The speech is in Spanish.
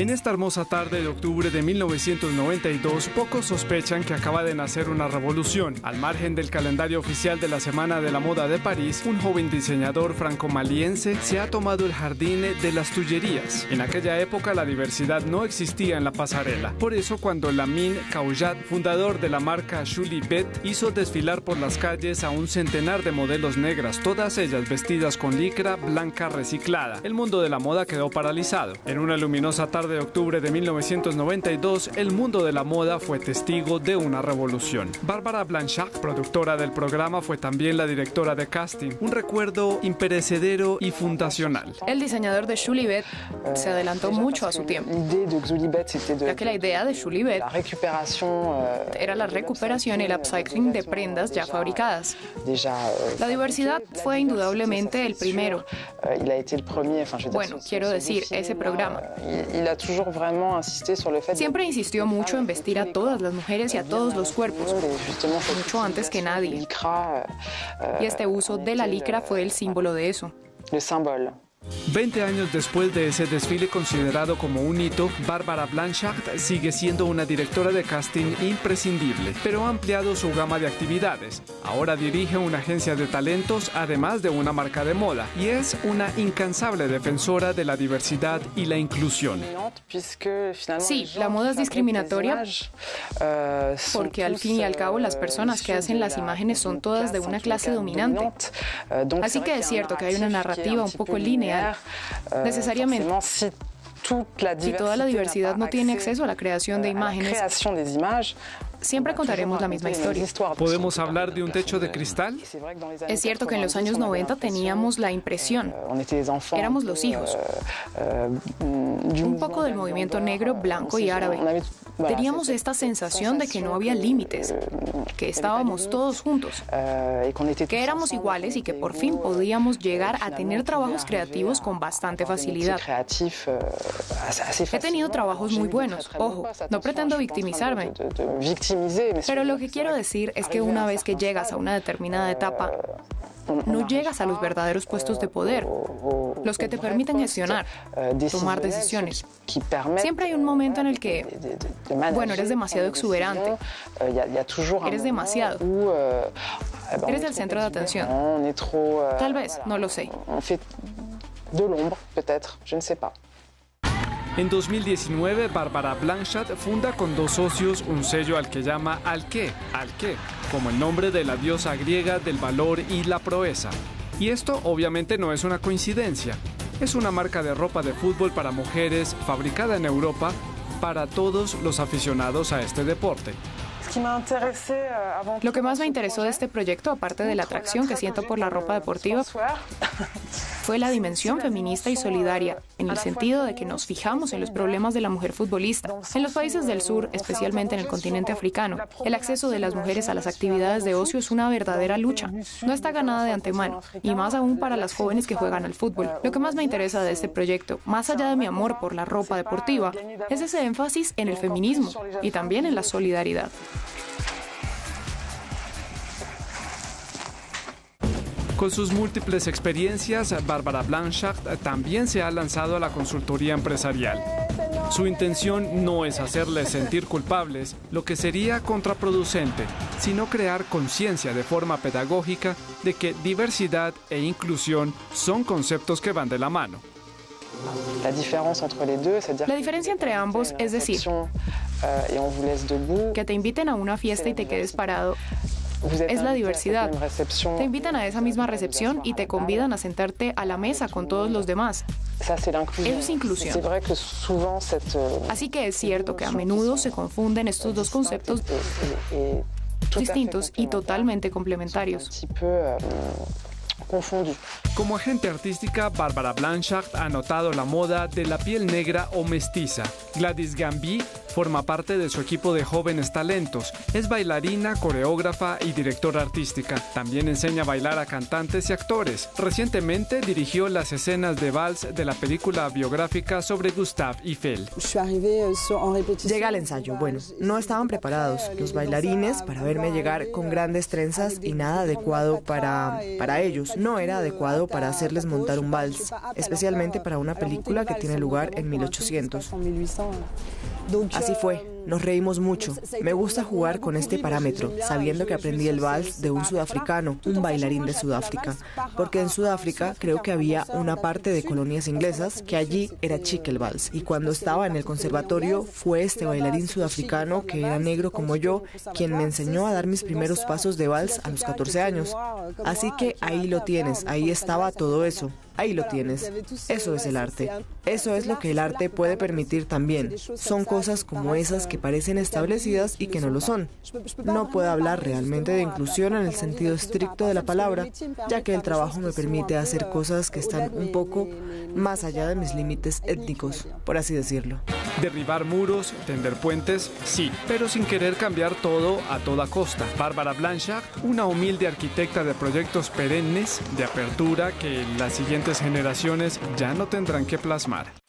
En esta hermosa tarde de octubre de 1992, pocos sospechan que acaba de nacer una revolución. Al margen del calendario oficial de la Semana de la Moda de París, un joven diseñador franco-maliense se ha tomado el jardín de las Tullerías. En aquella época la diversidad no existía en la pasarela. Por eso cuando Lamin Caujat, fundador de la marca Julie Bet, hizo desfilar por las calles a un centenar de modelos negras, todas ellas vestidas con licra blanca reciclada, el mundo de la moda quedó paralizado. En una luminosa tarde de octubre de 1992, el mundo de la moda fue testigo de una revolución. Bárbara Blanchard, productora del programa, fue también la directora de casting, un recuerdo imperecedero y fundacional. El diseñador de Julibet se adelantó mucho a su tiempo, ya que la idea de Julibet era la recuperación y el upcycling de prendas ya fabricadas. La diversidad fue indudablemente el primero. Bueno, quiero decir, ese programa. Siempre insistió mucho en vestir a todas las mujeres y a todos los cuerpos, mucho antes que nadie. Y este uso de la licra fue el símbolo de eso. 20 años después de ese desfile considerado como un hito, Bárbara Blanchard sigue siendo una directora de casting imprescindible, pero ha ampliado su gama de actividades. Ahora dirige una agencia de talentos, además de una marca de moda, y es una incansable defensora de la diversidad y la inclusión. Sí, la moda es discriminatoria porque al fin y al cabo las personas que hacen las imágenes son todas de una clase dominante. Así que es cierto que hay una narrativa un poco lineal necesariamente. Si toda la diversidad no tiene acceso a la creación de imágenes, siempre contaremos la misma historia. ¿Podemos hablar de un techo de cristal? Es cierto que en los años 90 teníamos la impresión. Éramos los hijos. Un poco del movimiento negro, blanco y árabe. Teníamos esta sensación de que no había límites, que estábamos todos juntos, que éramos iguales y que por fin podíamos llegar a tener trabajos creativos con bastante facilidad. He tenido trabajos muy buenos, ojo, no pretendo victimizarme. Pero lo que quiero decir es que una vez que llegas a una determinada etapa, no llegas a los verdaderos puestos de poder, los que te permiten gestionar, tomar decisiones. Siempre hay un momento en el que, bueno, eres demasiado exuberante, eres demasiado, eres el centro de atención. Tal vez, no lo sé. En 2019, Bárbara Blanchard funda con dos socios un sello al que llama Alque, Alque, como el nombre de la diosa griega del valor y la proeza. Y esto obviamente no es una coincidencia. Es una marca de ropa de fútbol para mujeres fabricada en Europa para todos los aficionados a este deporte. Lo que más me interesó de este proyecto, aparte de la atracción que siento por la ropa deportiva, fue la dimensión feminista y solidaria, en el sentido de que nos fijamos en los problemas de la mujer futbolista. En los países del sur, especialmente en el continente africano, el acceso de las mujeres a las actividades de ocio es una verdadera lucha. No está ganada de antemano, y más aún para las jóvenes que juegan al fútbol. Lo que más me interesa de este proyecto, más allá de mi amor por la ropa deportiva, es ese énfasis en el feminismo y también en la solidaridad. Con sus múltiples experiencias, Bárbara Blanchard también se ha lanzado a la consultoría empresarial. Su intención no es hacerles sentir culpables, lo que sería contraproducente, sino crear conciencia de forma pedagógica de que diversidad e inclusión son conceptos que van de la mano. La diferencia entre ambos es decir, que te inviten a una fiesta y te quedes parado es la diversidad. Te invitan a esa misma recepción y te convidan a sentarte a la mesa con todos los demás. Eso es inclusión. Así que es cierto que a menudo se confunden estos dos conceptos distintos y totalmente complementarios. Como agente artística, Bárbara Blanchard ha notado la moda de la piel negra o mestiza. Gladys Gambi forma parte de su equipo de jóvenes talentos. Es bailarina, coreógrafa y directora artística. También enseña a bailar a cantantes y actores. Recientemente dirigió las escenas de vals de la película biográfica sobre Gustave Eiffel. Llega al ensayo. Bueno, no estaban preparados los bailarines para verme llegar con grandes trenzas y nada adecuado para, para ellos. No era adecuado para hacerles montar un vals, especialmente para una película que tiene lugar en 1800. Así fue, nos reímos mucho. Me gusta jugar con este parámetro, sabiendo que aprendí el vals de un sudafricano, un bailarín de Sudáfrica, porque en Sudáfrica creo que había una parte de colonias inglesas que allí era chic el vals. Y cuando estaba en el conservatorio fue este bailarín sudafricano que era negro como yo quien me enseñó a dar mis primeros pasos de vals a los 14 años. Así que ahí lo tienes, ahí estaba todo eso. Ahí lo tienes. Eso es el arte. Eso es lo que el arte puede permitir también. Son cosas como esas que parecen establecidas y que no lo son. No puedo hablar realmente de inclusión en el sentido estricto de la palabra, ya que el trabajo me permite hacer cosas que están un poco más allá de mis límites étnicos, por así decirlo. Derribar muros, tender puentes, sí, pero sin querer cambiar todo a toda costa. Bárbara Blanchard, una humilde arquitecta de proyectos perennes, de apertura que la siguiente generaciones ya no tendrán que plasmar.